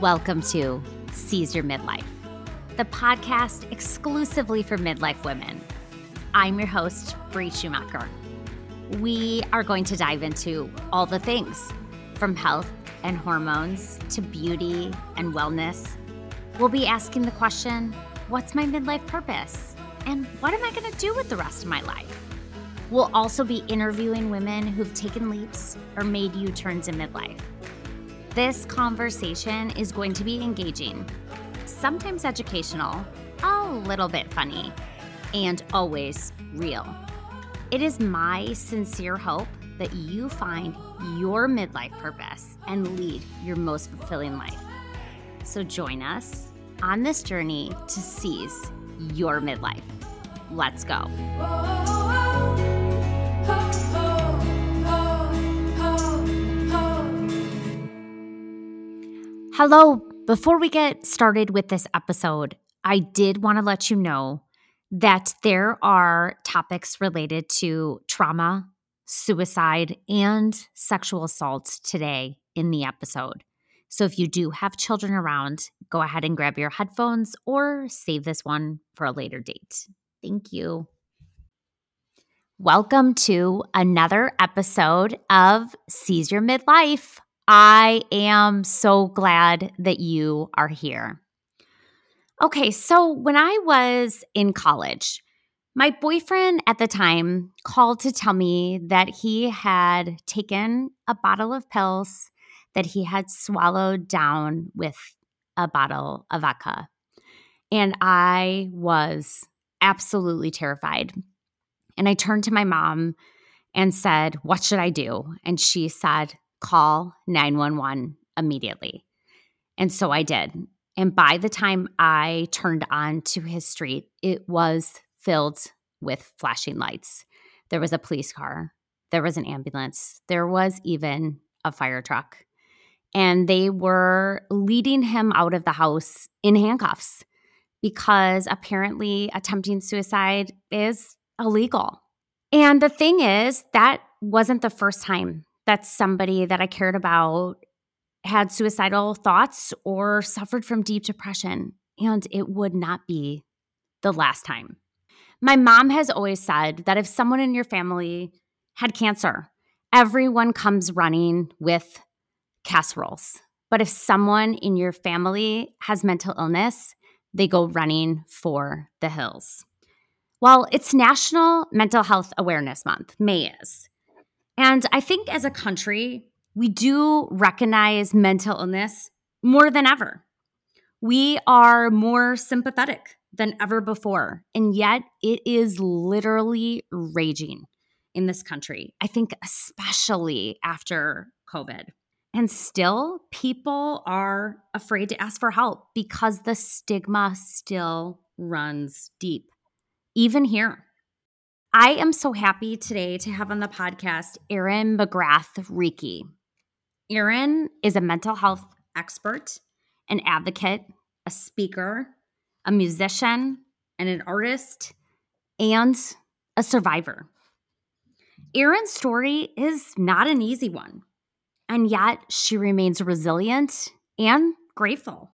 Welcome to Seize Your Midlife, the podcast exclusively for midlife women. I'm your host, Bree Schumacher. We are going to dive into all the things from health and hormones to beauty and wellness. We'll be asking the question what's my midlife purpose? And what am I going to do with the rest of my life? We'll also be interviewing women who've taken leaps or made U turns in midlife. This conversation is going to be engaging, sometimes educational, a little bit funny, and always real. It is my sincere hope that you find your midlife purpose and lead your most fulfilling life. So join us on this journey to seize your midlife. Let's go. Hello. Before we get started with this episode, I did want to let you know that there are topics related to trauma, suicide, and sexual assault today in the episode. So if you do have children around, go ahead and grab your headphones or save this one for a later date. Thank you. Welcome to another episode of Seize Your Midlife. I am so glad that you are here. Okay, so when I was in college, my boyfriend at the time called to tell me that he had taken a bottle of pills that he had swallowed down with a bottle of vodka. And I was absolutely terrified. And I turned to my mom and said, What should I do? And she said, Call 911 immediately. And so I did. And by the time I turned on to his street, it was filled with flashing lights. There was a police car, there was an ambulance, there was even a fire truck. And they were leading him out of the house in handcuffs because apparently attempting suicide is illegal. And the thing is, that wasn't the first time that somebody that I cared about had suicidal thoughts or suffered from deep depression. And it would not be the last time. My mom has always said that if someone in your family had cancer, everyone comes running with casseroles. But if someone in your family has mental illness, they go running for the hills. Well, it's National Mental Health Awareness Month, May is. And I think as a country, we do recognize mental illness more than ever. We are more sympathetic than ever before. And yet it is literally raging in this country. I think, especially after COVID. And still, people are afraid to ask for help because the stigma still runs deep, even here. I am so happy today to have on the podcast Erin McGrath Rieke. Erin is a mental health expert, an advocate, a speaker, a musician, and an artist, and a survivor. Erin's story is not an easy one, and yet she remains resilient and grateful.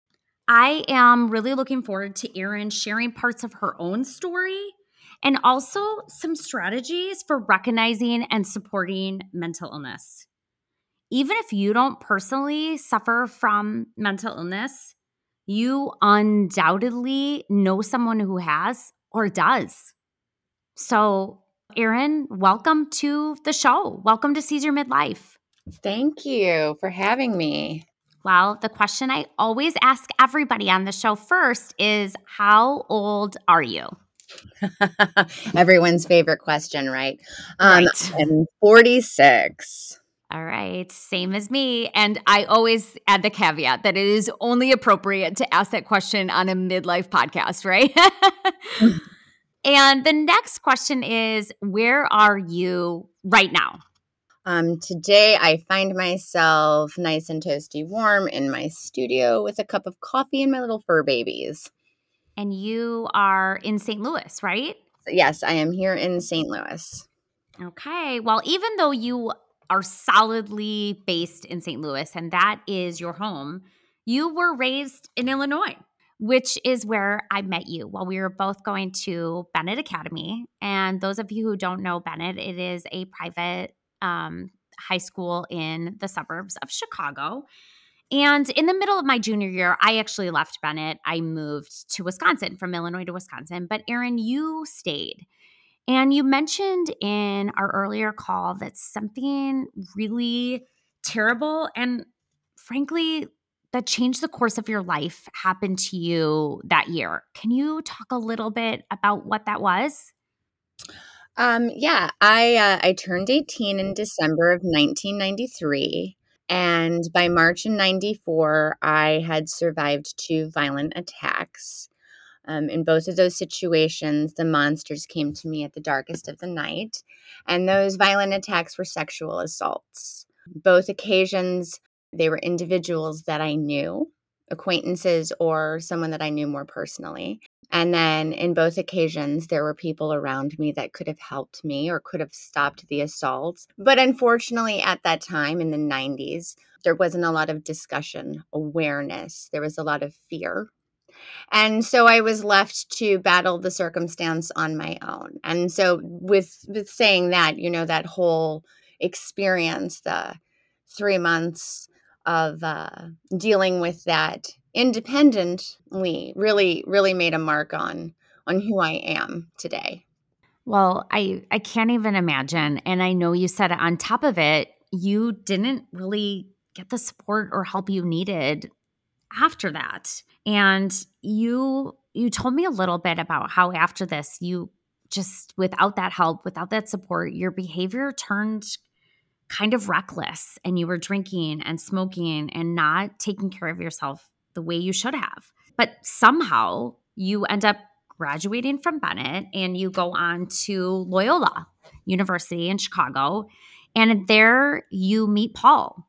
I am really looking forward to Erin sharing parts of her own story and also some strategies for recognizing and supporting mental illness even if you don't personally suffer from mental illness, you undoubtedly know someone who has or does. So, Erin, welcome to the show. Welcome to Seize Your Midlife. Thank you for having me. Well, the question I always ask everybody on the show first is How old are you? Everyone's favorite question, right? Um, right. I'm 46. All right, same as me. And I always add the caveat that it is only appropriate to ask that question on a midlife podcast, right? and the next question is Where are you right now? Um, today, I find myself nice and toasty warm in my studio with a cup of coffee and my little fur babies. And you are in St. Louis, right? Yes, I am here in St. Louis. Okay. Well, even though you are solidly based in St. Louis and that is your home, you were raised in Illinois, which is where I met you while we were both going to Benet Academy. And those of you who don't know Benet, it is a private um, high school in the suburbs of Chicago. And in the middle of my junior year, I actually left Benet. I moved to Wisconsin from Illinois to Wisconsin. But Erin, you stayed. And you mentioned in our earlier call that something really terrible and frankly that changed the course of your life happened to you that year. Can you talk a little bit about what that was? Um, yeah, I uh, I turned 18 in December of 1993, and by March in 94, I had survived two violent attacks. Um, in both of those situations, the monsters came to me at the darkest of the night, and those violent attacks were sexual assaults. Both occasions, they were individuals that I knew, acquaintances, or someone that I knew more personally. And then in both occasions, there were people around me that could have helped me or could have stopped the assaults. But unfortunately, at that time in the 90s, there wasn't a lot of discussion, awareness. There was a lot of fear and so i was left to battle the circumstance on my own and so with with saying that you know that whole experience the three months of uh, dealing with that independently really really made a mark on on who i am today well i i can't even imagine and i know you said on top of it you didn't really get the support or help you needed after that. And you you told me a little bit about how after this you just without that help, without that support, your behavior turned kind of reckless and you were drinking and smoking and not taking care of yourself the way you should have. But somehow you end up graduating from Benet and you go on to Loyola University in Chicago. And there you meet Paul.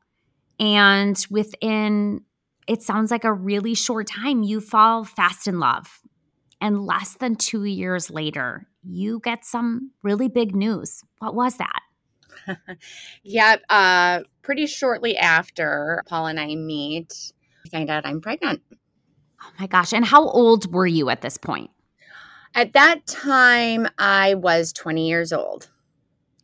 And within it sounds like a really short time, you fall fast in love. And less than two years later, you get some really big news. What was that? yeah, uh, pretty shortly after Paul and I meet, find out I'm pregnant. Oh my gosh. And how old were you at this point? At that time, I was 20 years old.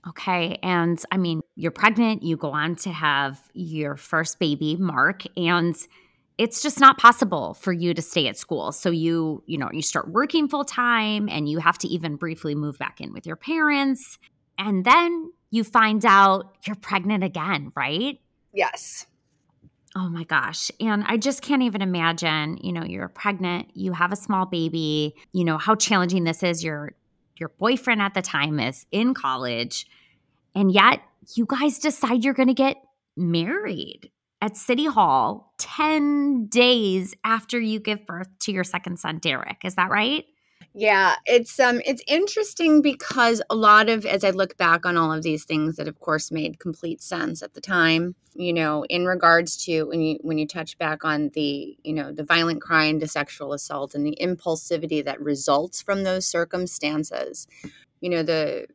Okay. And I mean, you're pregnant, you go on to have your first baby, Mark, and it's just not possible for you to stay at school. So you, you know, you start working full time and you have to even briefly move back in with your parents. And then you find out you're pregnant again, right? Yes. Oh my gosh. And I just can't even imagine, you know, you're pregnant, you have a small baby, you know, how challenging this is. Your your boyfriend at the time is in college, and yet you guys decide you're going to get married at City Hall 10 days after you give birth to your second son, Derek. Is that right? Yeah, it's um it's interesting because a lot of as I look back on all of these things that of course made complete sense at the time, you know, in regards to when you when you touch back on the, you know, the violent crime, the sexual assault and the impulsivity that results from those circumstances. You know, the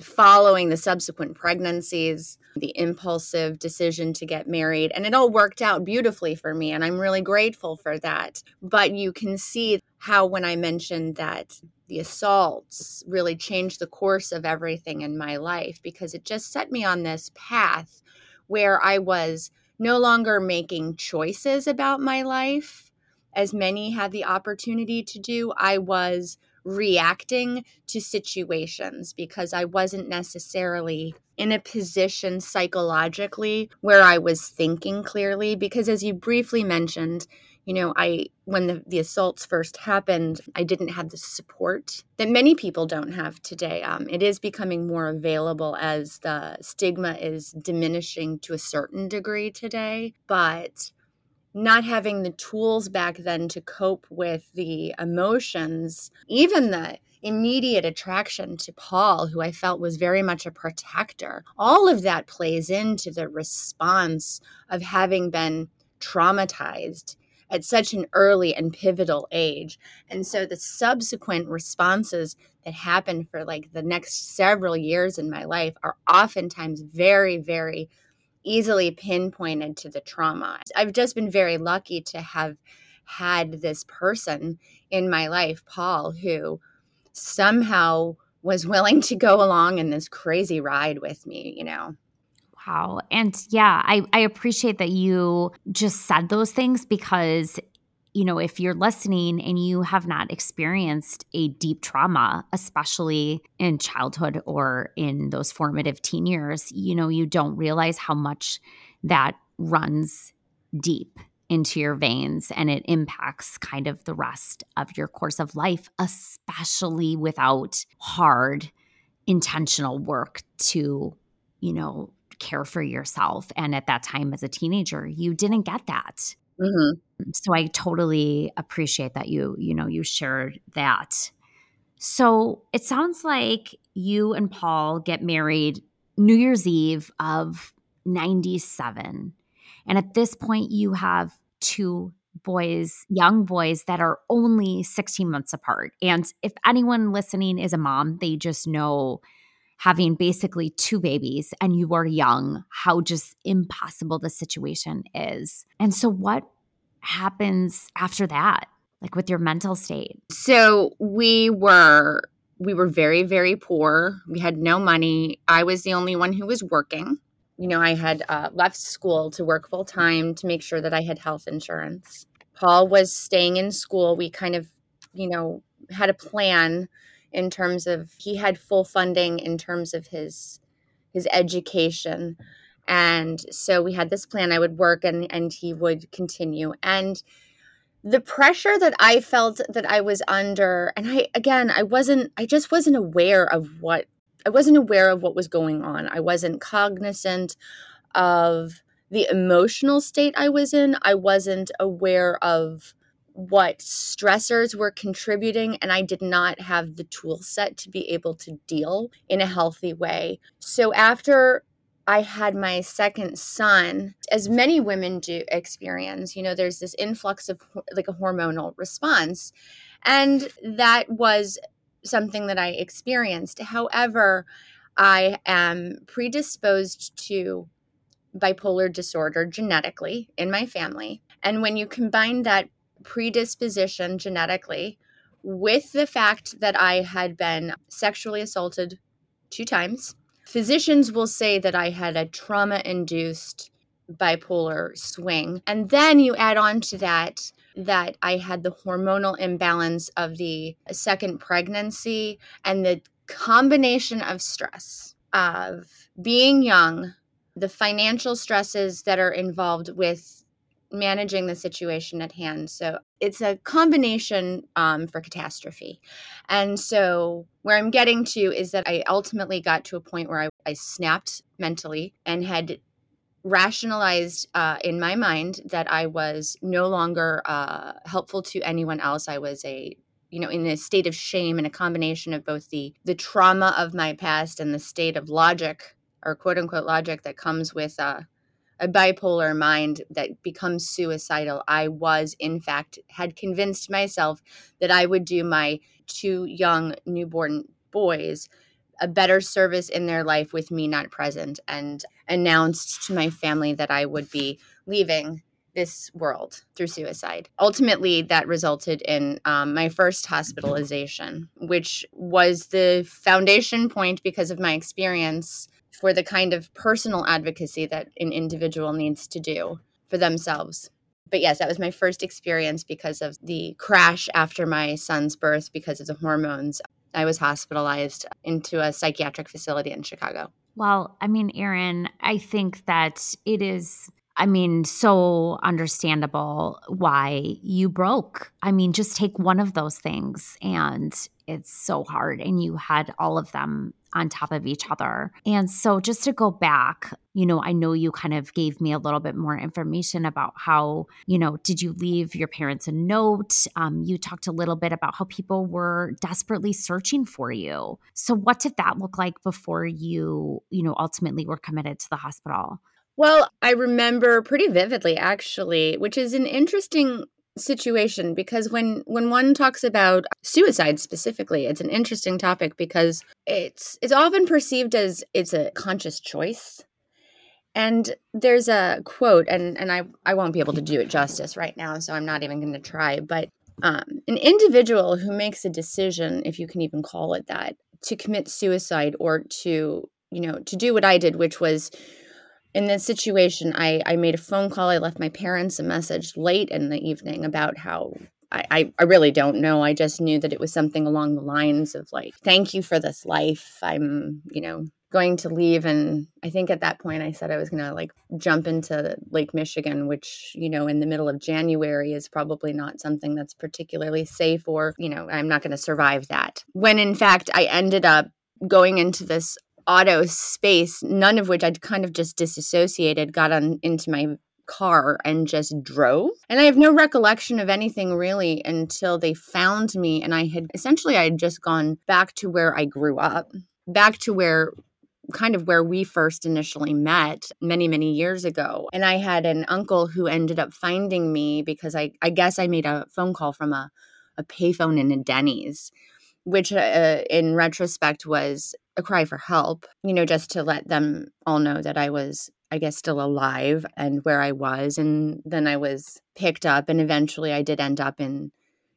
following the subsequent pregnancies, the impulsive decision to get married. And it all worked out beautifully for me. And I'm really grateful for that. But you can see how, when I mentioned that the assaults really changed the course of everything in my life, because it just set me on this path where I was no longer making choices about my life as many had the opportunity to do. I was reacting to situations because I wasn't necessarily in a position psychologically where I was thinking clearly. Because as you briefly mentioned, you know, I, when the, the assaults first happened, I didn't have the support that many people don't have today. Um, it is becoming more available as the stigma is diminishing to a certain degree today. But not having the tools back then to cope with the emotions, even the immediate attraction to Paul, who I felt was very much a protector, all of that plays into the response of having been traumatized at such an early and pivotal age. And so the subsequent responses that happen for like the next several years in my life are oftentimes very, very easily pinpointed to the trauma. I've just been very lucky to have had this person in my life, Paul, who somehow was willing to go along in this crazy ride with me, you know. Wow. And yeah, I, I appreciate that you just said those things because you know, if you're listening and you have not experienced a deep trauma, especially in childhood or in those formative teen years, you know, you don't realize how much that runs deep into your veins and it impacts kind of the rest of your course of life, especially without hard, intentional work to, you know, care for yourself. And at that time as a teenager, you didn't get that. Mm-hmm. So I totally appreciate that you, you know, you shared that. So it sounds like you and Paul get married New Year's Eve of 97. And at this point, you have two boys, young boys that are only 16 months apart. And if anyone listening is a mom, they just know having basically two babies and you are young, how just impossible the situation is. And so, what happens after that, like with your mental state? So, we were. We were very, very poor. We had no money. I was the only one who was working. You know, I had uh, left school to work full time to make sure that I had health insurance. Paul was staying in school. We kind of, you know, had a plan in terms of he had full funding in terms of his his education. And so we had this plan i would work and and he would continue. And the pressure that i felt that i was under and i again i wasn't i just wasn't aware of what i wasn't aware of what was going on. I wasn't cognizant of the emotional state i was in. I wasn't aware of what stressors were contributing and I did not have the tool set to be able to deal in a healthy way. So after I had my second son, as many women do experience, you know, there's this influx of like a hormonal response. And that was something that I experienced. However, I am predisposed to bipolar disorder genetically in my family. And when you combine that predisposition genetically with the fact that I had been sexually assaulted two times. Physicians will say that I had a trauma induced bipolar swing. And then you add on to that that I had the hormonal imbalance of the second pregnancy and the combination of stress of being young, the financial stresses that are involved with managing the situation at hand. So it's a combination um, for catastrophe. And so where I'm getting to is that I ultimately got to a point where I, I snapped mentally and had rationalized uh, in my mind that I was no longer uh, helpful to anyone else. I was a you know in a state of shame and a combination of both the the trauma of my past and the state of logic or quote unquote logic that comes with uh, a bipolar mind that becomes suicidal, I was, in fact, had convinced myself that I would do my two young newborn boys a better service in their life with me not present and announced to my family that I would be leaving this world through suicide. Ultimately, that resulted in um, my first hospitalization, which was the foundation point because of my experience for the kind of personal advocacy that an individual needs to do for themselves. But yes, that was my first experience because of the crash after my son's birth because of the hormones. I was hospitalized into a psychiatric facility in Chicago. Well, I mean, Erin, I think that it is I mean, so understandable why you broke. I mean, just take one of those things and it's so hard. And you had all of them on top of each other. And so, just to go back, you know, I know you kind of gave me a little bit more information about how, you know, did you leave your parents a note? Um, you talked a little bit about how people were desperately searching for you. So, what did that look like before you, you know, ultimately were committed to the hospital? Well, I remember pretty vividly actually, which is an interesting situation because when when one talks about suicide specifically it's an interesting topic because it's it's often perceived as it's a conscious choice And there's a quote, and, and I, I won't be able to do it justice right now, so I'm not even going to try. But um, an individual who makes a decision, if you can even call it that, to commit suicide or to, you know, to do what I did, which was in this situation, I, I made a phone call. I left my parents a message late in the evening about how I, I really don't know. I just knew that it was something along the lines of like, thank you for this life. I'm, you know, going to leave. And I think at that point I said I was going to like jump into Lake Michigan, which, you know, in the middle of January is probably not something that's particularly safe or, you know, I'm not going to survive that. When in fact I ended up going into this auto space, none of which I'd kind of just disassociated, got on into my car and just drove. And I have no recollection of anything really until they found me. And I had essentially, I had just gone back to where I grew up, back to where kind of where we first initially met many many years ago and i had an uncle who ended up finding me because i i guess i made a phone call from a a payphone in a denny's which uh, in retrospect was a cry for help you know just to let them all know that i was I guess, still alive and where I was. And then I was picked up, and eventually I did end up in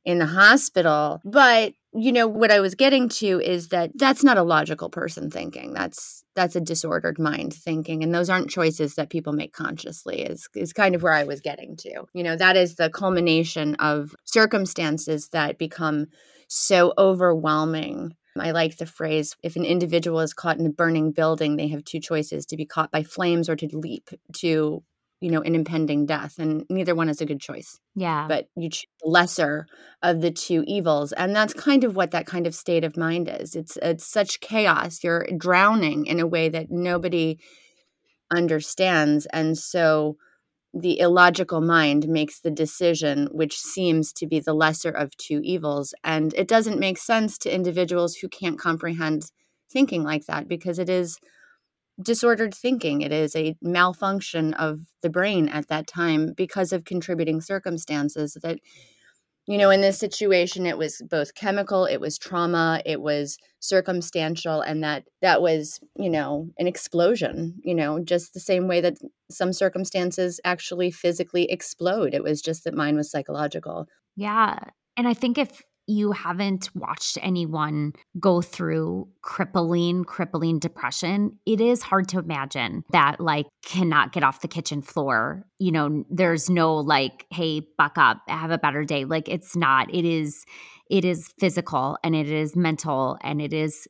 in the hospital. But you know what I was getting to is that that's not a logical person thinking. That's that's a disordered mind thinking, and those aren't choices that people make consciously. Is is kind of where I was getting to. You know, that is the culmination of circumstances that become so overwhelming I like the phrase if an individual is caught in a burning building, they have two choices to be caught by flames or to leap to, you know, an impending death. And neither one is a good choice. Yeah. But you choose the lesser of the two evils. And that's kind of what that kind of state of mind is. It's it's such chaos. You're drowning in a way that nobody understands. And so the illogical mind makes the decision which seems to be the lesser of two evils. And it doesn't make sense to individuals who can't comprehend thinking like that because it is disordered thinking. It is a malfunction of the brain at that time because of contributing circumstances that you know in this situation it was both chemical it was trauma it was circumstantial and that that was you know an explosion you know just the same way that some circumstances actually physically explode. It was just that mine was psychological. Yeah and i think if you haven't watched anyone go through crippling, crippling depression, it is hard to imagine that, like, cannot get off the kitchen floor. You know, there's no, like, hey, buck up, have a better day. Like, it's not. It is, it is physical and it is mental and it is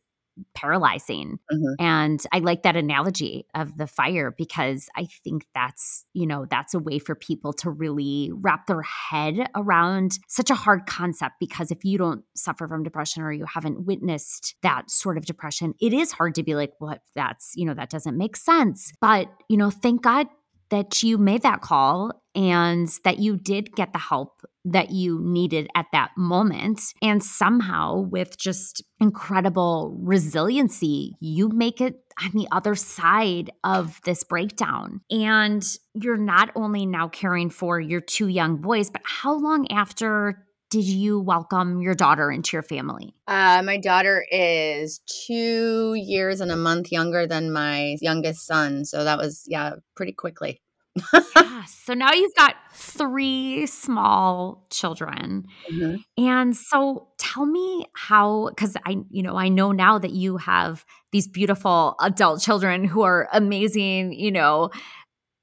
paralyzing. Mm-hmm. And I like that analogy of the fire because I think that's, you know, that's a way for people to really wrap their head around such a hard concept because if you don't suffer from depression or you haven't witnessed that sort of depression, it is hard to be like, what, that's, you know, that doesn't make sense. But, you know, thank God that you made that call and that you did get the help that you needed at that moment. And somehow, with just incredible resiliency, you make it on the other side of this breakdown. And you're not only now caring for your two young boys, but how long after did you welcome your daughter into your family? Uh, my daughter is two years and a month younger than my youngest son. So that was, yeah, pretty quickly yeah. So now you've got three small children. Mm-hmm. And so tell me how, because I, you know, I know now that you have these beautiful adult children who are amazing, you know,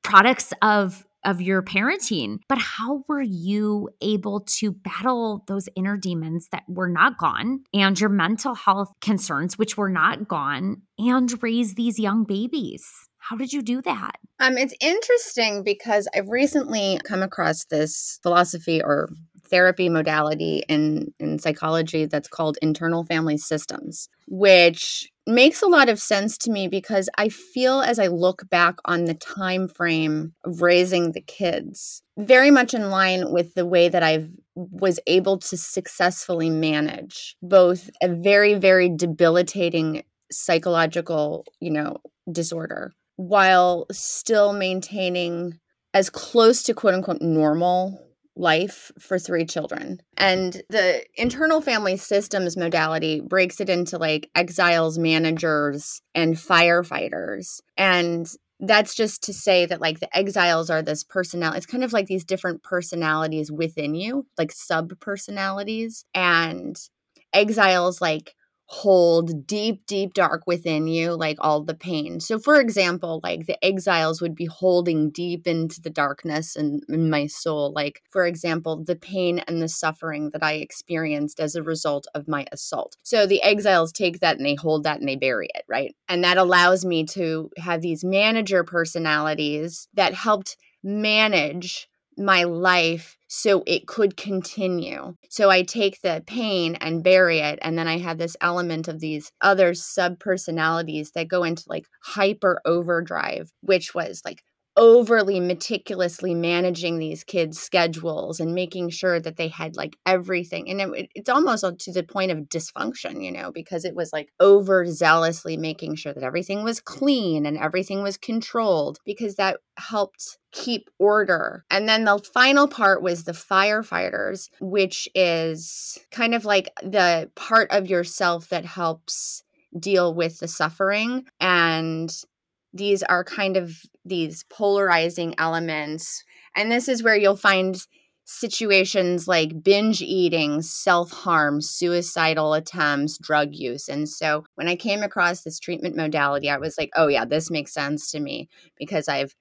products of of your parenting but how were you able to battle those inner demons that were not gone and your mental health concerns which were not gone and raise these young babies how did you do that? Um, it's interesting because I've recently come across this philosophy or therapy modality in, in psychology that's called internal family systems, which makes a lot of sense to me because I feel as I look back on the time frame of raising the kids, very much in line with the way that I was able to successfully manage both a very, very debilitating psychological, you know, disorder while still maintaining as close to quote unquote normal life for three children. And the internal family systems modality breaks it into like exiles, managers, and firefighters. And that's just to say that like the exiles are this personality it's kind of like these different personalities within you like sub personalities and exiles like hold deep, deep dark within you, like all the pain. So, for example, like the exiles would be holding deep into the darkness and in, in my soul. Like, for example, the pain and the suffering that I experienced as a result of my assault. So, the exiles take that and they hold that and they bury it, right? And that allows me to have these manager personalities that helped manage my life so it could continue. So I take the pain and bury it. And then I have this element of these other sub personalities that go into like hyper overdrive, which was like overly meticulously managing these kids' schedules and making sure that they had like everything. And it, it's almost to the point of dysfunction, you know, because it was like overzealously making sure that everything was clean and everything was controlled because that helped keep order. And then the final part was the firefighters, which is kind of like the part of yourself that helps deal with the suffering and these are kind of these polarizing elements. And this is where you'll find situations like binge eating, self harm, suicidal attempts, drug use. And so when I came across this treatment modality, I was like, oh, yeah, this makes sense to me because I've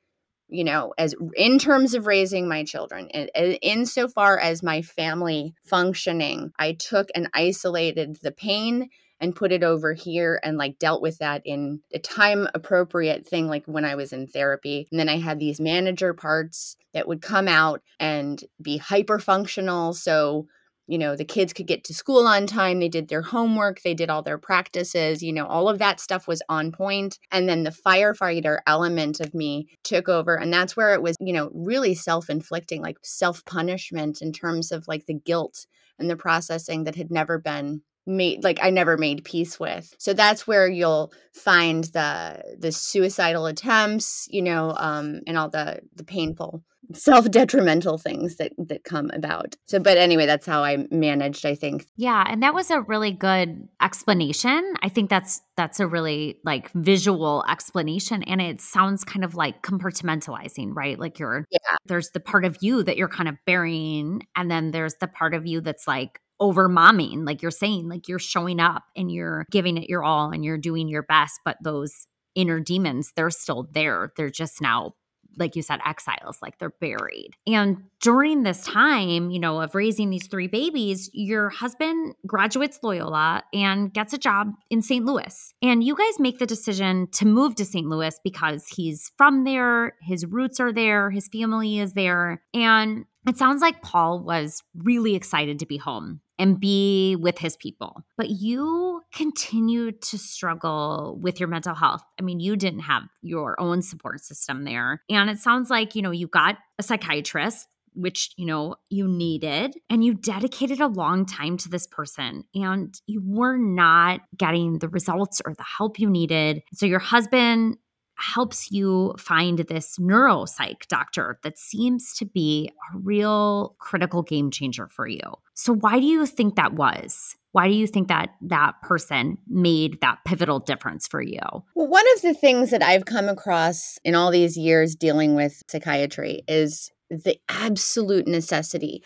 you know as in terms of raising my children in, insofar as my family functioning i took and isolated the pain and put it over here and like dealt with that in a time appropriate thing like when I was in therapy. And then I had these manager parts that would come out and be hyper functional. So, you know, the kids could get to school on time, they did their homework, they did all their practices, you know, all of that stuff was on point. And then the firefighter element of me took over. And that's where it was, you know, really self inflicting, like self punishment in terms of like the guilt and the processing that had never been made like I never made peace with. So that's where you'll find the the suicidal attempts, you know, um and all the the painful self-detrimental things that that come about. So but anyway, that's how I managed, I think. Yeah, and that was a really good explanation. I think that's that's a really like visual explanation and it sounds kind of like compartmentalizing, right? Like you're yeah. there's the part of you that you're kind of burying and then there's the part of you that's like over momming, like you're saying, like you're showing up and you're giving it your all and you're doing your best, but those inner demons, they're still there. They're just now like you said, exiles, like they're buried. And during this time, you know, of raising these three babies, your husband graduates Loyola and gets a job in St. Louis. And you guys make the decision to move to St. Louis because he's from there, his roots are there, his family is there. And it sounds like Paul was really excited to be home and be with his people. But you continued to struggle with your mental health. I mean, you didn't have your own support system there. And it sounds like, you know, you got a psychiatrist which you know you needed and you dedicated a long time to this person and you were not getting the results or the help you needed so your husband helps you find this neuropsych doctor that seems to be a real critical game changer for you. So why do you think that was? Why do you think that that person made that pivotal difference for you? Well, one of the things that I've come across in all these years dealing with psychiatry is the absolute necessity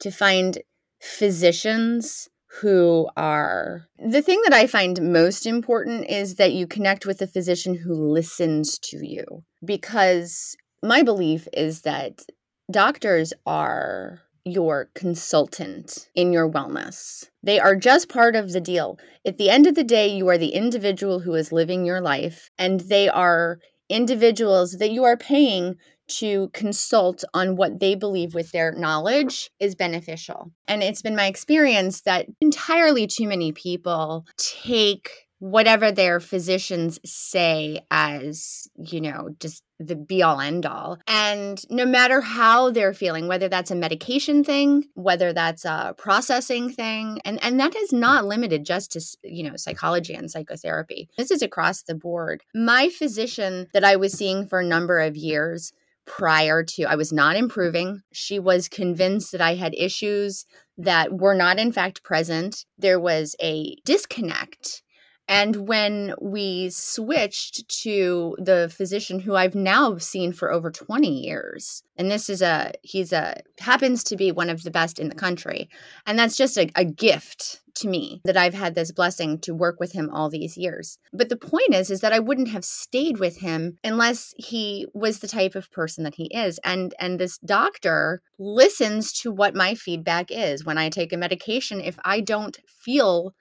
to find physicians who are the thing that I find most important is that you connect with a physician who listens to you because my belief is that doctors are your consultant in your wellness. They are just part of the deal. At the end of the day, you are the individual who is living your life, and they are individuals that you are paying to consult on what they believe with their knowledge is beneficial. And it's been my experience that entirely too many people take whatever their physicians say as, you know, just the be all end all. And no matter how they're feeling, whether that's a medication thing, whether that's a processing thing, and, and that is not limited just to, you know, psychology and psychotherapy. This is across the board. My physician that I was seeing for a number of years prior to I was not improving. She was convinced that I had issues that were not in fact present. There was a disconnect And when we switched to the physician who I've now seen for over 20 years, and this is a, he's a, happens to be one of the best in the country. And that's just a, a gift to me that I've had this blessing to work with him all these years. But the point is is that I wouldn't have stayed with him unless he was the type of person that he is. And and this doctor listens to what my feedback is when I take a medication if I don't feel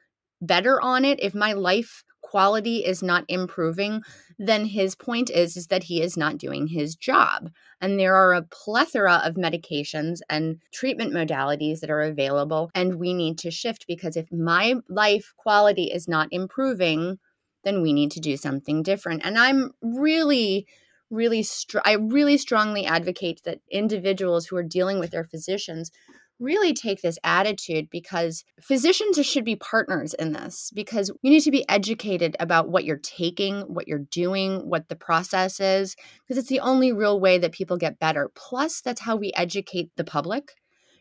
better on it, if my life quality is not improving, then his point is is that he is not doing his job. And there are a plethora of medications and treatment modalities that are available and we need to shift because if my life quality is not improving, then we need to do something different. And I'm really really str- I really strongly advocate that individuals who are dealing with their physicians really take this attitude because physicians should be partners in this because you need to be educated about what you're taking, what you're doing, what the process is, because it's the only real way that people get better. Plus, that's how we educate the public.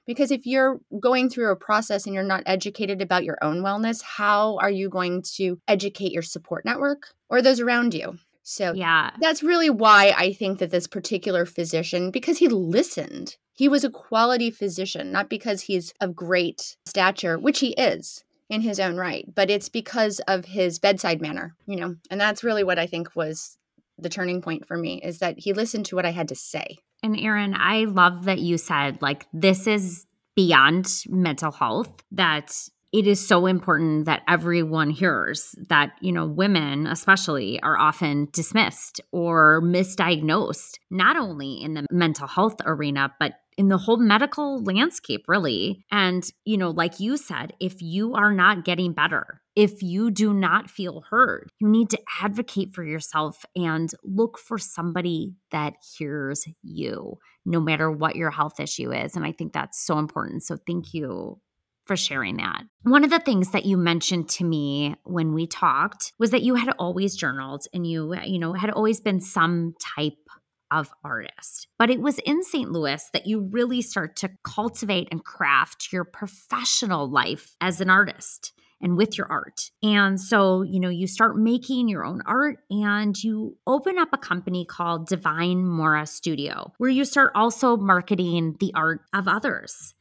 Because if you're going through a process and you're not educated about your own wellness, how are you going to educate your support network or those around you? So yeah, that's really why I think that this particular physician, because he listened, he was a quality physician, not because he's of great stature, which he is in his own right, but it's because of his bedside manner, you know, and that's really what I think was the turning point for me is that he listened to what I had to say. And Erin, I love that you said, like, this is beyond mental health, that it is so important that everyone hears that, you know, women especially are often dismissed or misdiagnosed, not only in the mental health arena, but in the whole medical landscape, really. And, you know, like you said, if you are not getting better, if you do not feel heard, you need to advocate for yourself and look for somebody that hears you, no matter what your health issue is. And I think that's so important. So thank you for sharing that. One of the things that you mentioned to me when we talked was that you had always journaled and you, you know, had always been some type of artist. But it was in St. Louis that you really start to cultivate and craft your professional life as an artist and with your art. And so, you know, you start making your own art and you open up a company called Divine Mora Studio, where you start also marketing the art of others.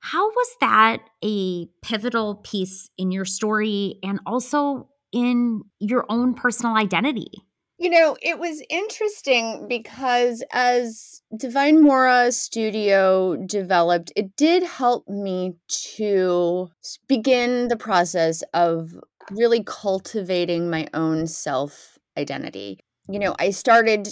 How was that a pivotal piece in your story and also in your own personal identity? You know, it was interesting because as Divine Mora Studio developed, it did help me to begin the process of really cultivating my own self identity. You know, I started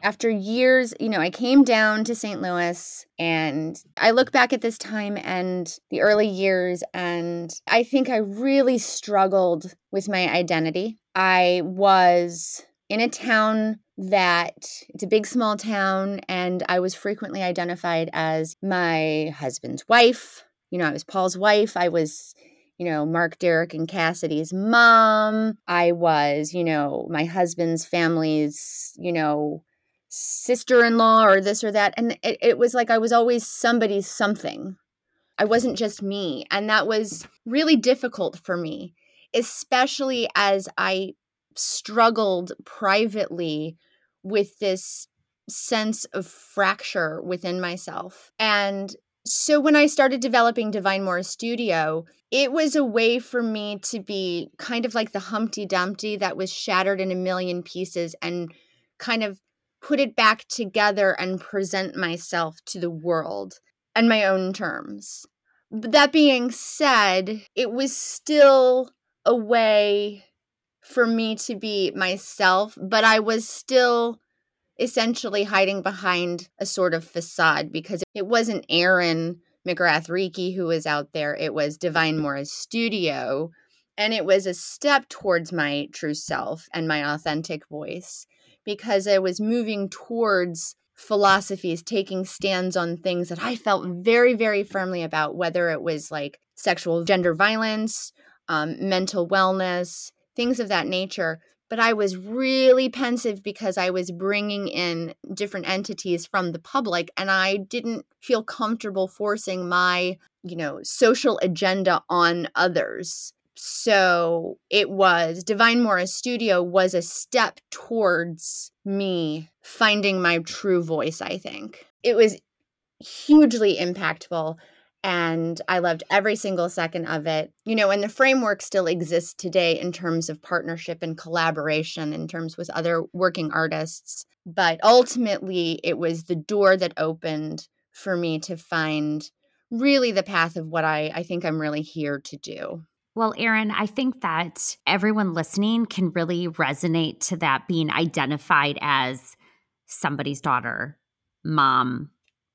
after years, you know, I came down to St. Louis and I look back at this time and the early years, and I think I really struggled with my identity. I was in a town that it's a big small town, and I was frequently identified as my husband's wife. You know, I was Paul's wife. I was you know, Mark, Derek, and Cassidy's mom. I was, you know, my husband's family's, you know, sister in law or this or that. And it, it was like I was always somebody's something. I wasn't just me. And that was really difficult for me, especially as I struggled privately with this sense of fracture within myself. And so when I started developing Divine Mora Studio, it was a way for me to be kind of like the Humpty Dumpty that was shattered in a million pieces and kind of put it back together and present myself to the world on my own terms. But that being said, it was still a way for me to be myself, but I was still essentially hiding behind a sort of facade because it wasn't Erin McGrath Rieke who was out there, it was Divine Mora's studio. And it was a step towards my true self and my authentic voice because I was moving towards philosophies, taking stands on things that I felt very, very firmly about, whether it was like sexual gender violence, um, mental wellness, things of that nature. But I was really pensive because I was bringing in different entities from the public and I didn't feel comfortable forcing my, you know, social agenda on others so it was Divine Morris Studio was a step towards me finding my true voice, I think. It was hugely impactful and I loved every single second of it. You know, and the framework still exists today in terms of partnership and collaboration in terms with other working artists, but ultimately it was the door that opened for me to find really the path of what I I think I'm really here to do. Well, Erin, I think that everyone listening can really resonate to that being identified as somebody's daughter, mom,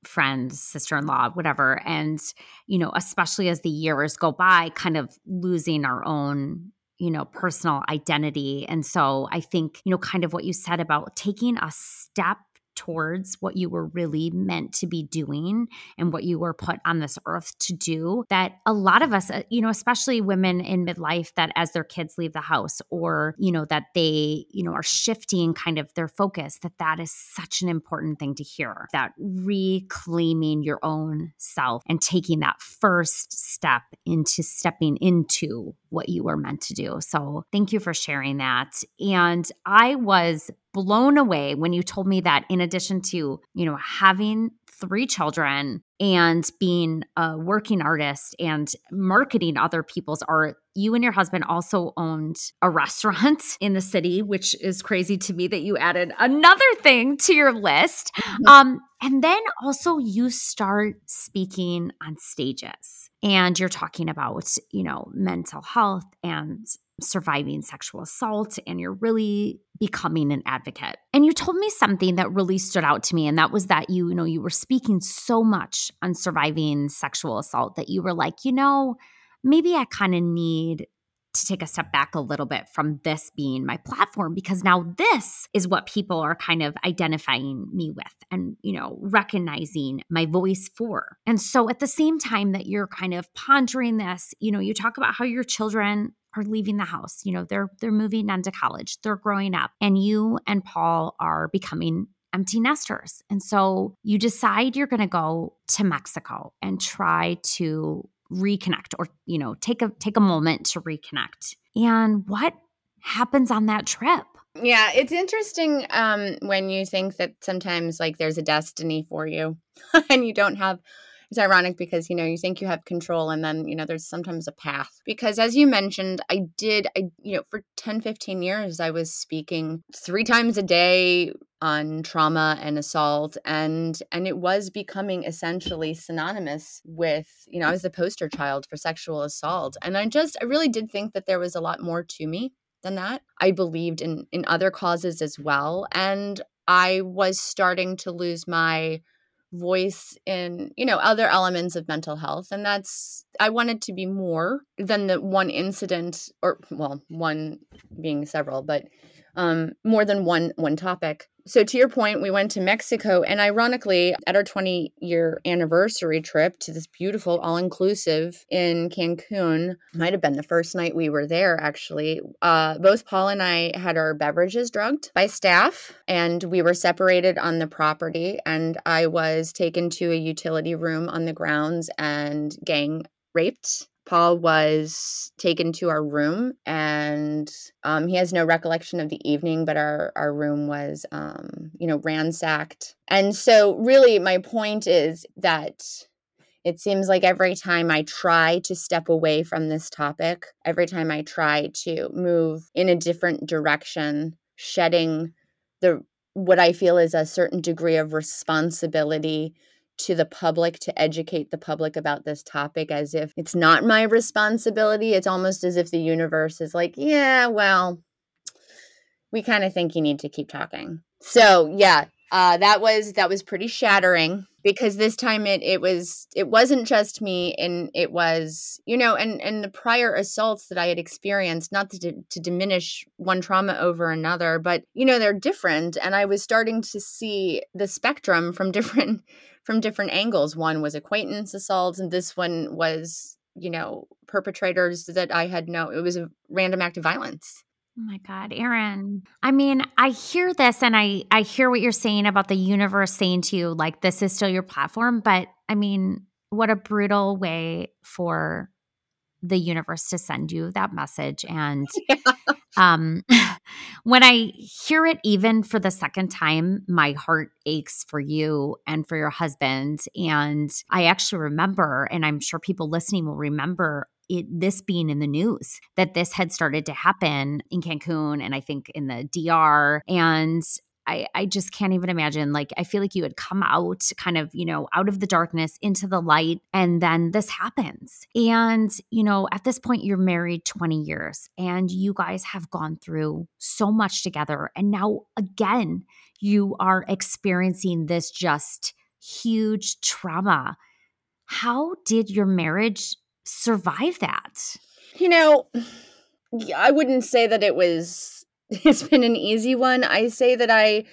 friend, sister in law, whatever. And, you know, especially as the years go by, kind of losing our own you know, personal identity. And so I think, you know, kind of what you said about taking a step towards what you were really meant to be doing and what you were put on this earth to do that a lot of us uh, you know especially women in midlife that as their kids leave the house or you know that they you know are shifting kind of their focus that that is such an important thing to hear that reclaiming your own self and taking that first step into stepping into what you were meant to do. So thank you for sharing that. And i was blown away when you told me that in addition to, you know, having three children and being a working artist and marketing other people's art, you and your husband also owned a restaurant in the city, which is crazy to me that you added another thing to your list. Mm-hmm. Um, and then also you start speaking on stages and you're talking about, you know, mental health and surviving sexual assault and you're really becoming an advocate. And you told me something that really stood out to me and that was that you, you know you were speaking so much on surviving sexual assault that you were like, you know, maybe I kind of need to take a step back a little bit from this being my platform because now this is what people are kind of identifying me with and you know recognizing my voice for and so at the same time that you're kind of pondering this you know you talk about how your children are leaving the house you know they're they're moving on to college they're growing up and you and paul are becoming empty nesters. And so you decide you're going to go to Mexico and try to reconnect or you know take a take a moment to reconnect. And what happens on that trip? Yeah it's interesting um when you think that sometimes like there's a destiny for you and you don't have it's ironic because you know you think you have control and then you know there's sometimes a path. Because as you mentioned i did i you know for 10 15 years i was speaking three times a day on trauma and assault and and it was becoming essentially synonymous with you know i was the poster child for sexual assault. And i just i really did think that there was a lot more to me than that. I believed in in other causes as well and i was starting to lose my voice in you know other elements of mental health and that's i wanted to be more than the one incident or well one being several but um more than one one topic so to your point we went to mexico and ironically at our 20 year anniversary trip to this beautiful all inclusive in cancun might have been the first night we were there actually uh, both paul and i had our beverages drugged by staff and we were separated on the property and i was taken to a utility room on the grounds and gang raped Paul was taken to our room, and um, he has no recollection of the evening, but our, our room was, um, you know, ransacked. And so, really, my point is that it seems like every time I try to step away from this topic, every time I try to move in a different direction, shedding the what I feel is a certain degree of responsibility to the public to educate the public about this topic as if it's not my responsibility. It's almost as if the universe is like, yeah, well, we kind of think you need to keep talking. So, yeah, uh, that was that was pretty shattering because this time it it was it wasn't just me and it was you know and and the prior assaults that I had experienced not to to diminish one trauma over another but you know they're different. And I was starting to see the spectrum from different from different angles. One was acquaintance assaults and this one was you know perpetrators that I had no it was a random act of violence Oh my God, Erin. I mean, I hear this and I I hear what you're saying about the universe saying to you, like, this is still your platform. But I mean, what a brutal way for the universe to send you that message. And yeah. um, when I hear it, even for the second time, my heart aches for you and for your husband. And I actually remember, and I'm sure people listening will remember it, this being in the news that this had started to happen in Cancun and I think in the DR. And I, I just can't even imagine. Like, I feel like you had come out kind of, you know, out of the darkness into the light, and then this happens. And, you know, at this point, you're married 20 years and you guys have gone through so much together. And now, again, you are experiencing this just huge trauma. How did your marriage survive that? You know, I wouldn't say that it was it's been an easy one. I say that I,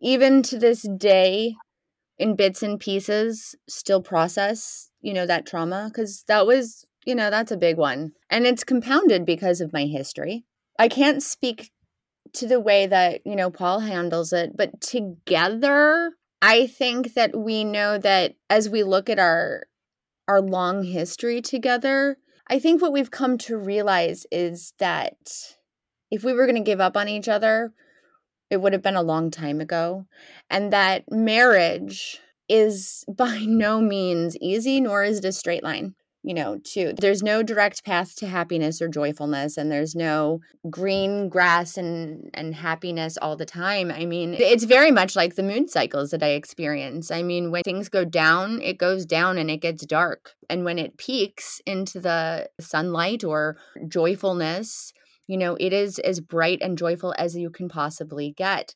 even to this day, in bits and pieces, still process, you know, that trauma because that was, you know, that's a big one. And it's compounded because of my history. I can't speak to the way that, you know, Paul handles it, but together, I think that we know that as we look at our our long history together, I think what we've come to realize is that if we were going to give up on each other, it would have been a long time ago. And that marriage is by no means easy, nor is it a straight line. You know, too. There's no direct path to happiness or joyfulness, and there's no green grass and, and happiness all the time. I mean, it's very much like the moon cycles that I experience. I mean, when things go down, it goes down and it gets dark. And when it peaks into the sunlight or joyfulness, you know, it is as bright and joyful as you can possibly get.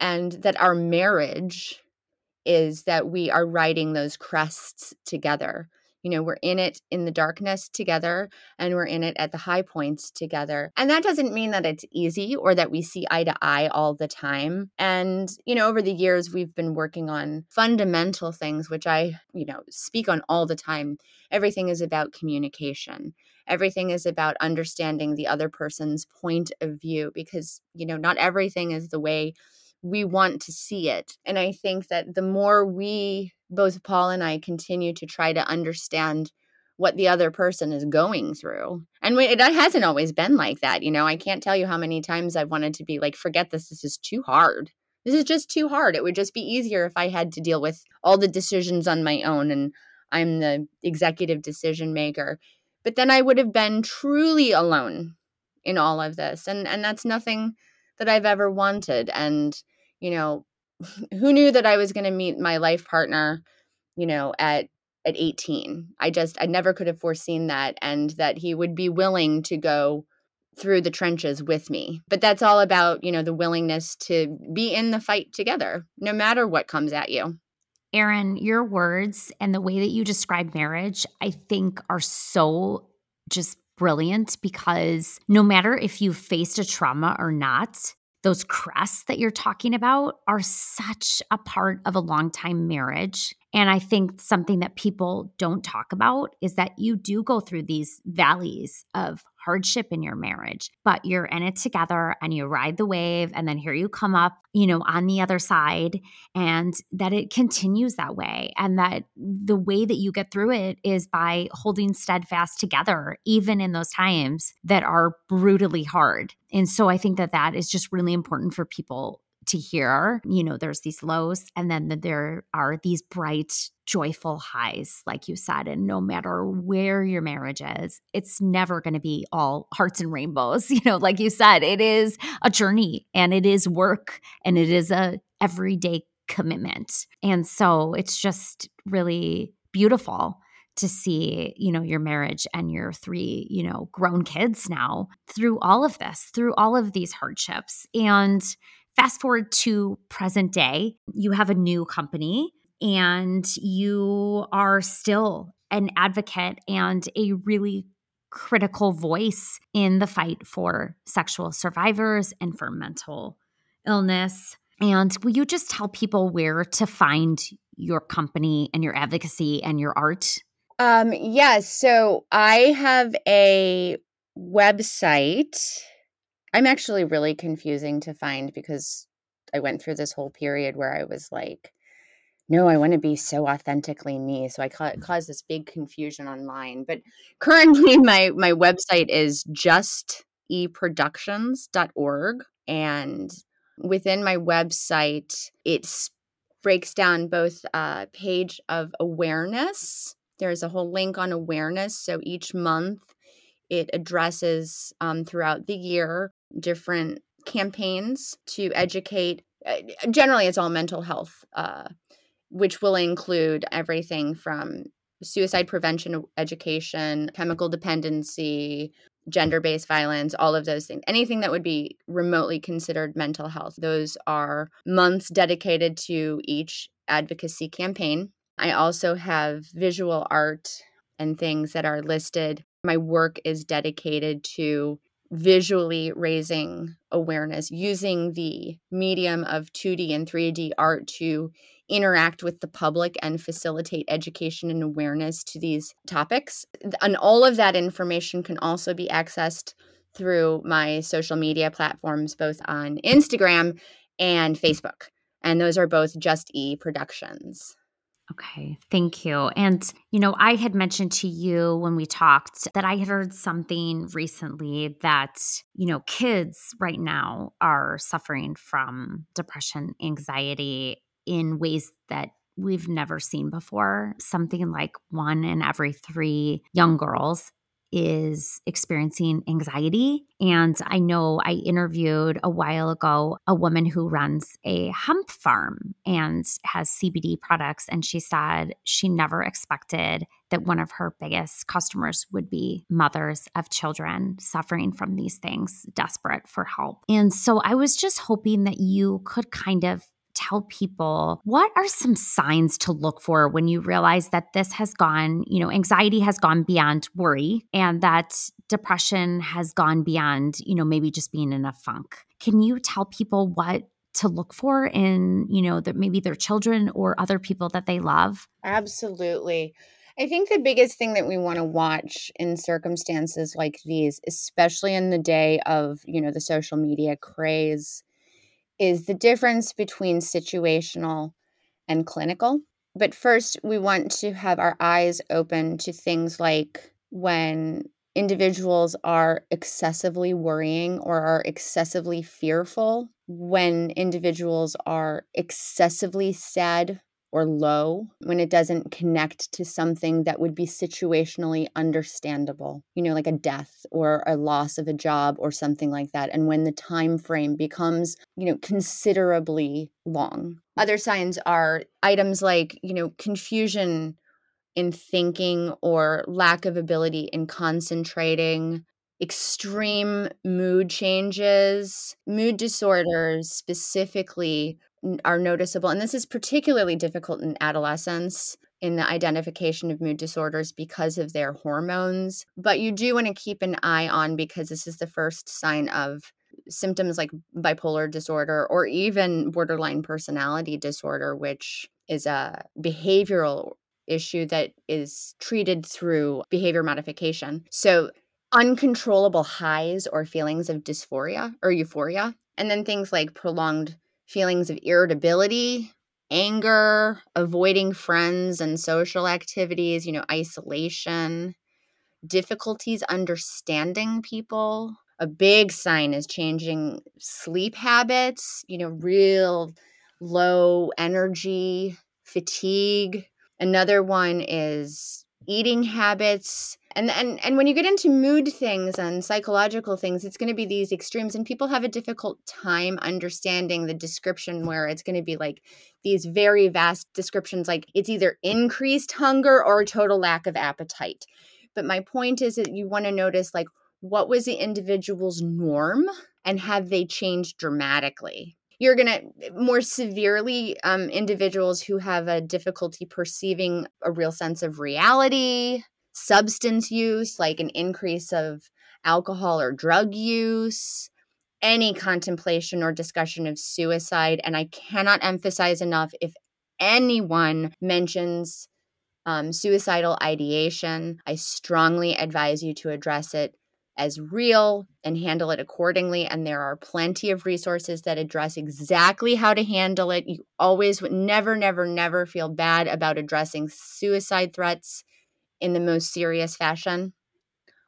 And that our marriage is that we are riding those crests together. You know, we're in it in the darkness together and we're in it at the high points together. And that doesn't mean that it's easy or that we see eye to eye all the time. And, you know, over the years, we've been working on fundamental things, which I, you know, speak on all the time. Everything is about communication everything is about understanding the other person's point of view because you know not everything is the way we want to see it and i think that the more we both paul and i continue to try to understand what the other person is going through and it hasn't always been like that you know i can't tell you how many times i've wanted to be like forget this this is too hard this is just too hard it would just be easier if i had to deal with all the decisions on my own and i'm the executive decision maker but then I would have been truly alone in all of this. And and that's nothing that I've ever wanted. And, you know, who knew that I was going to meet my life partner, you know, at at 18. I just I never could have foreseen that and that he would be willing to go through the trenches with me. But that's all about, you know, the willingness to be in the fight together no matter what comes at you. Erin, your words and the way that you describe marriage, I think are so just brilliant because no matter if you faced a trauma or not, those crests that you're talking about are such a part of a long time marriage. And I think something that people don't talk about is that you do go through these valleys of hardship in your marriage, but you're in it together and you ride the wave. And then here you come up, you know, on the other side, and that it continues that way. And that the way that you get through it is by holding steadfast together, even in those times that are brutally hard. And so I think that that is just really important for people to hear. You know, there's these lows and then there are these bright, joyful highs, like you said. And no matter where your marriage is, it's never going to be all hearts and rainbows. You know, like you said, it is a journey and it is work and it is a everyday commitment. And so it's just really beautiful to see, you know, your marriage and your three, you know, grown kids now through all of this, through all of these hardships. And Fast forward to present day, you have a new company and you are still an advocate and a really critical voice in the fight for sexual survivors and for mental illness. And will you just tell people where to find your company and your advocacy and your art? Um, yes. Yeah, so I have a website I'm actually really confusing to find because I went through this whole period where I was like no, I want to be so authentically me. So I ca- caused this big confusion online. But currently, my my website is justeproductions.org, and within my website, it breaks down both a page of awareness. There's a whole link on awareness. So each month, it addresses um, throughout the year different campaigns to educate. Uh, generally, it's all mental health, uh, which will include everything from suicide prevention education, chemical dependency, gender based violence, all of those things. Anything that would be remotely considered mental health. Those are months dedicated to each advocacy campaign. I also have visual art and things that are listed. My work is dedicated to visually raising awareness using the medium of 2D and 3D art to interact with the public and facilitate education and awareness to these topics. And all of that information can also be accessed through my social media platforms, both on Instagram and Facebook. And those are both Just E Productions. Okay, thank you. And, you know, I had mentioned to you when we talked that I had heard something recently that, you know, kids right now are suffering from depression, anxiety in ways that we've never seen before. Something like one in every three young girls is experiencing anxiety. And I know I interviewed a while ago a woman who runs a hemp farm and has CBD products. And she said she never expected that one of her biggest customers would be mothers of children suffering from these things, desperate for help. And so I was just hoping that you could kind of tell people what are some signs to look for when you realize that this has gone, you know, anxiety has gone beyond worry and that depression has gone beyond, you know, maybe just being in a funk. Can you tell people what to look for in, you know, that maybe their children or other people that they love? Absolutely. I think the biggest thing that we want to watch in circumstances like these, especially in the day of, you know, the social media craze, is the difference between situational and clinical. But first, we want to have our eyes open to things like when individuals are excessively worrying or are excessively fearful, when individuals are excessively sad or low when it doesn't connect to something that would be situationally understandable you know like a death or a loss of a job or something like that and when the time frame becomes you know considerably long. Other signs are items like you know confusion in thinking or lack of ability in concentrating extreme mood changes mood disorders specifically are noticeable. And this is particularly difficult in adolescence in the identification of mood disorders because of their hormones. But you do want to keep an eye on because this is the first sign of symptoms like bipolar disorder or even borderline personality disorder, which is a behavioral issue that is treated through behavior modification. So, uncontrollable highs or feelings of dysphoria or euphoria, and then things like prolonged feelings of irritability, anger, avoiding friends and social activities, you know, isolation, difficulties understanding people. A big sign is changing sleep habits, you know, real low energy, fatigue. Another one is eating habits and and and when you get into mood things and psychological things it's going to be these extremes and people have a difficult time understanding the description where it's going to be like these very vast descriptions like it's either increased hunger or total lack of appetite. But my point is that you want to notice like what was the individual's norm and have they changed dramatically you're going to more severely um, individuals who have a difficulty perceiving a real sense of reality substance use, like an increase of alcohol or drug use, any contemplation or discussion of suicide. And I cannot emphasize enough if anyone mentions um, suicidal ideation, I strongly advise you to address it as real and handle it accordingly. And there are plenty of resources that address exactly how to handle it. You always would never, never, never feel bad about addressing suicide threats in the most serious fashion.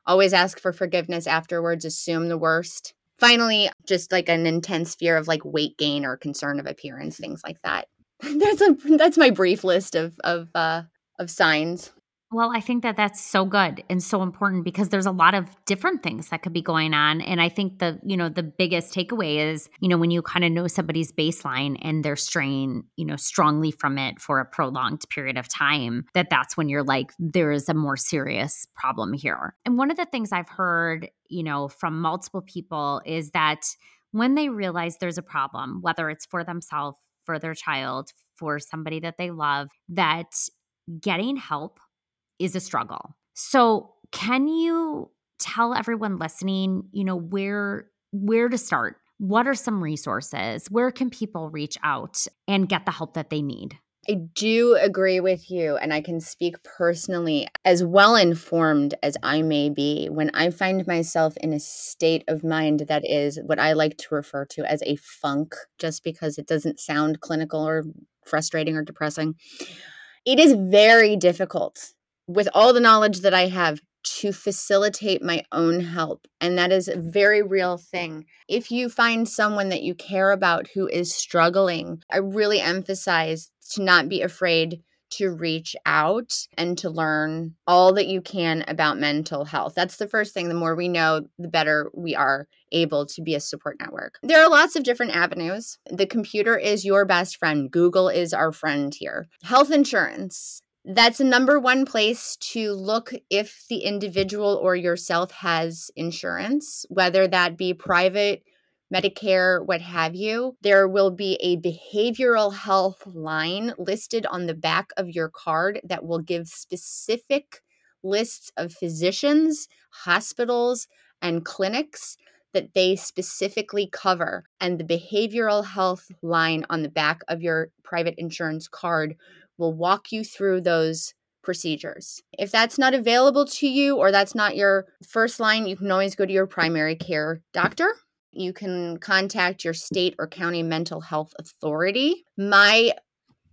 Always ask for forgiveness afterwards, assume the worst. Finally, just like an intense fear of like weight gain or concern of appearance, things like that. that's a that's my brief list of of uh of signs. Well, I think that that's so good and so important because there's a lot of different things that could be going on and I think the, you know, the biggest takeaway is, you know, when you kind of know somebody's baseline and they're straying, you know, strongly from it for a prolonged period of time, that that's when you're like there is a more serious problem here. And one of the things I've heard, you know, from multiple people is that when they realize there's a problem, whether it's for themselves, for their child, for somebody that they love, that getting help is a struggle. So, can you tell everyone listening, you know, where where to start? What are some resources? Where can people reach out and get the help that they need? I do agree with you, and I can speak personally, as well informed as I may be, when I find myself in a state of mind that is what I like to refer to as a funk, just because it doesn't sound clinical or frustrating or depressing. It is very difficult with all the knowledge that I have to facilitate my own help. And that is a mm-hmm. very real thing. If you find someone that you care about who is struggling, I really emphasize to not be afraid to reach out and to learn all that you can about mental health. That's the first thing. The more we know, the better we are able to be a support network. There are lots of different avenues. The computer is your best friend, Google is our friend here. Health insurance that's a number one place to look if the individual or yourself has insurance, whether that be private, Medicare, what have you. There will be a behavioral health line listed on the back of your card that will give specific lists of physicians, hospitals, and clinics that they specifically cover. And the behavioral health line on the back of your private insurance card will walk you through those procedures. If that's not available to you or that's not your first line, you can always go to your primary care doctor. You can contact your state or county mental health authority. My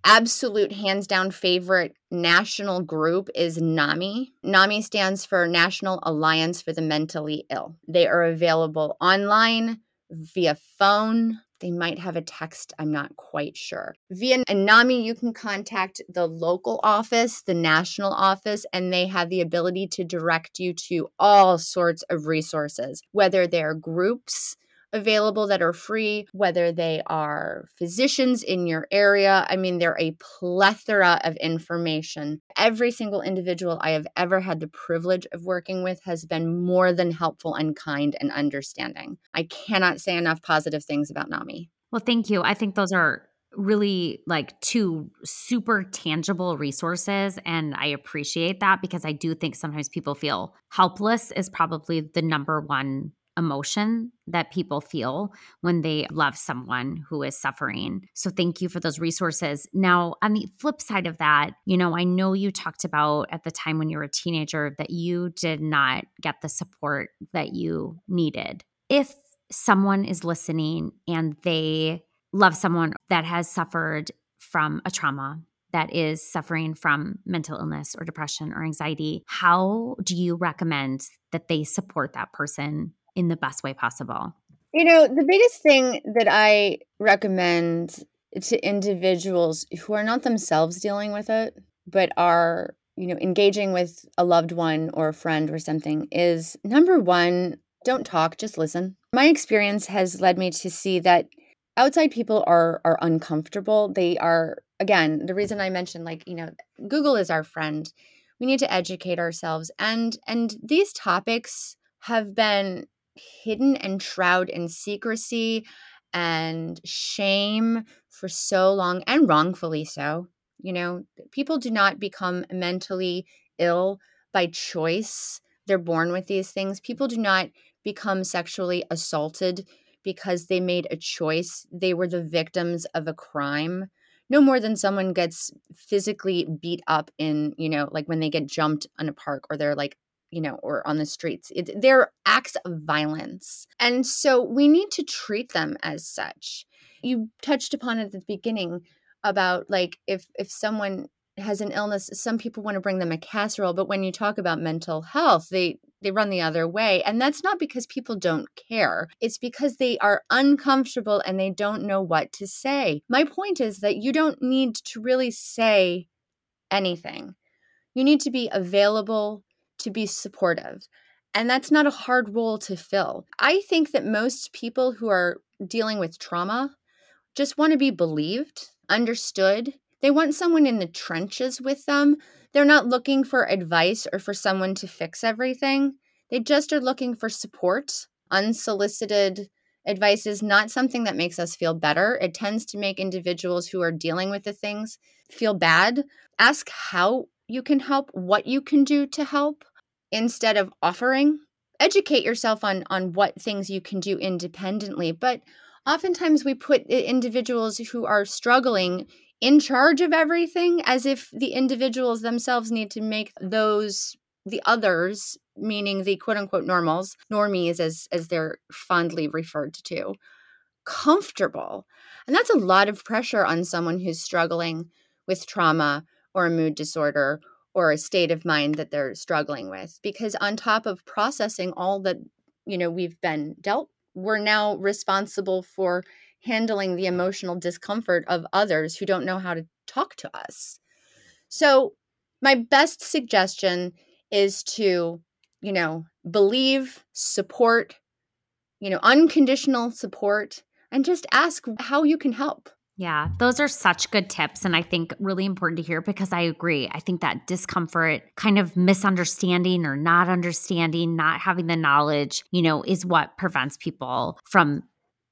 absolute hands down favorite national group is NAMI. NAMI stands for National Alliance for the Mentally Ill. They are available online, via phone, they might have a text, I'm not quite sure. Via NAMI, you can contact the local office, the national office, and they have the ability to direct you to all sorts of resources, whether they're groups available that are free, whether they are physicians in your area. I mean, they're a plethora of information. Every single individual I have ever had the privilege of working with has been more than helpful and kind and understanding. I cannot say enough positive things about NAMI. Well, thank you. I think those are really like two super tangible resources and I appreciate that because I do think sometimes people feel helpless is probably the number one emotion that people feel when they love someone who is suffering. So, thank you for those resources. Now, on the flip side of that, you know, I know you talked about at the time when you were a teenager that you did not get the support that you needed. If someone is listening and they love someone that has suffered from a trauma that is suffering from mental illness or depression or anxiety, how do you recommend that they support that person in the best way possible? You know, the biggest thing that I recommend to individuals who are not themselves dealing with it, but are, you know, engaging with a loved one or a friend or something is number one, don't talk, just listen. My experience has led me to see that outside people are are uncomfortable. They are again, the reason I mentioned like, you know, Google is our friend. We need to educate ourselves and and these topics have been hidden and shrouded in secrecy and shame for so long and wrongfully so. You know, people do not become mentally ill by choice. They're born with these things. People do not become sexually assaulted because they made a choice. They were the victims of a crime. No more than someone gets physically beat up in, you know, like when they get jumped on a park or they're like you know, or on the streets. It, they're acts of violence. And so we need to treat them as such. You touched upon it at the beginning about like if if someone has an illness some people want to bring them a casserole but when you talk about mental health they they run the other way and that's not because people don't care it's because they are uncomfortable and they don't know what to say my point is that you don't need to really say anything you need to be available to be supportive and that's not a hard role to fill i think that most people who are dealing with trauma just want to be believed understood they want someone in the trenches with them. They're not looking for advice or for someone to fix everything. They just are looking for support. Unsolicited advice is not something that makes us feel better. It tends to make individuals who are dealing with the things feel bad. Ask how you can help, what you can do to help instead of offering. Educate yourself on on what things you can do independently, but oftentimes we put individuals who are struggling in charge of everything as if the individuals themselves need to make those the others meaning the quote unquote normals normies as as they're fondly referred to comfortable and that's a lot of pressure on someone who's struggling with trauma or a mood disorder or a state of mind that they're struggling with because on top of processing all that you know we've been dealt we're now responsible for handling the emotional discomfort of others who don't know how to talk to us. So, my best suggestion is to, you know, believe, support, you know, unconditional support, and just ask how you can help. Yeah, those are such good tips. And I think really important to hear because I agree. I think that discomfort, kind of misunderstanding or not understanding, not having the knowledge, you know, is what prevents people from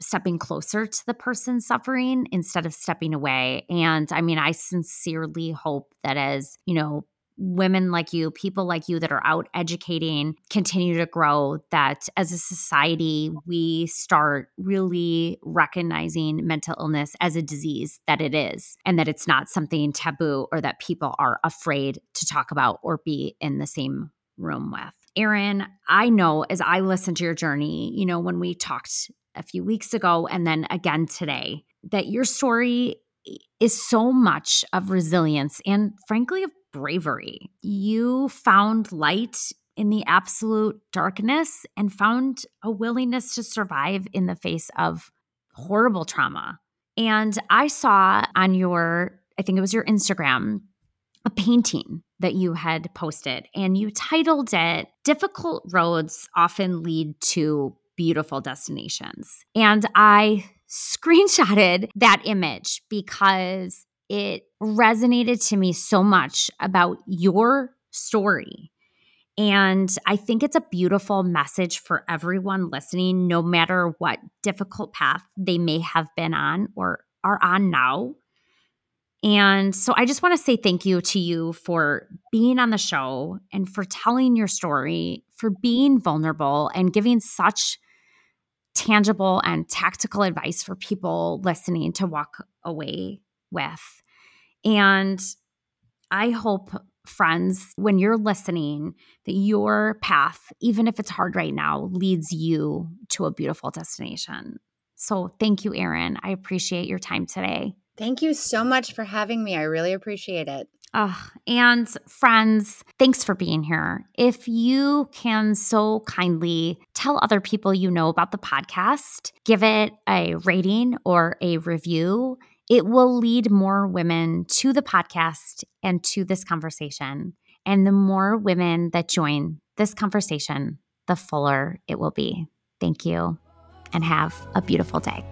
stepping closer to the person suffering instead of stepping away. And I mean, I sincerely hope that as, you know, women like you, people like you that are out educating continue to grow, that as a society, we start really recognizing mental illness as a disease that it is, and that it's not something taboo or that people are afraid to talk about or be in the same room with. Erin, I know as I listen to your journey, you know, when we talked a few weeks ago and then again today that your story is so much of resilience and frankly of bravery. You found light in the absolute darkness and found a willingness to survive in the face of horrible trauma. And I saw on your, I think it was your Instagram, a painting that you had posted, and you titled it Difficult Roads Often Lead to beautiful destinations. And I screenshotted that image because it resonated to me so much about your story. And I think it's a beautiful message for everyone listening, no matter what difficult path they may have been on or are on now. And so I just want to say thank you to you for being on the show and for telling your story, for being vulnerable and giving such tangible and tactical advice for people listening to walk away with. And I hope, friends, when you're listening, that your path, even if it's hard right now, leads you to a beautiful destination. So thank you, Erin. I appreciate your time today. Thank you so much for having me. I really appreciate it. Oh, and friends, thanks for being here. If you can so kindly tell other people you know about the podcast, give it a rating or a review, it will lead more women to the podcast and to this conversation. And the more women that join this conversation, the fuller it will be. Thank you and have a beautiful day.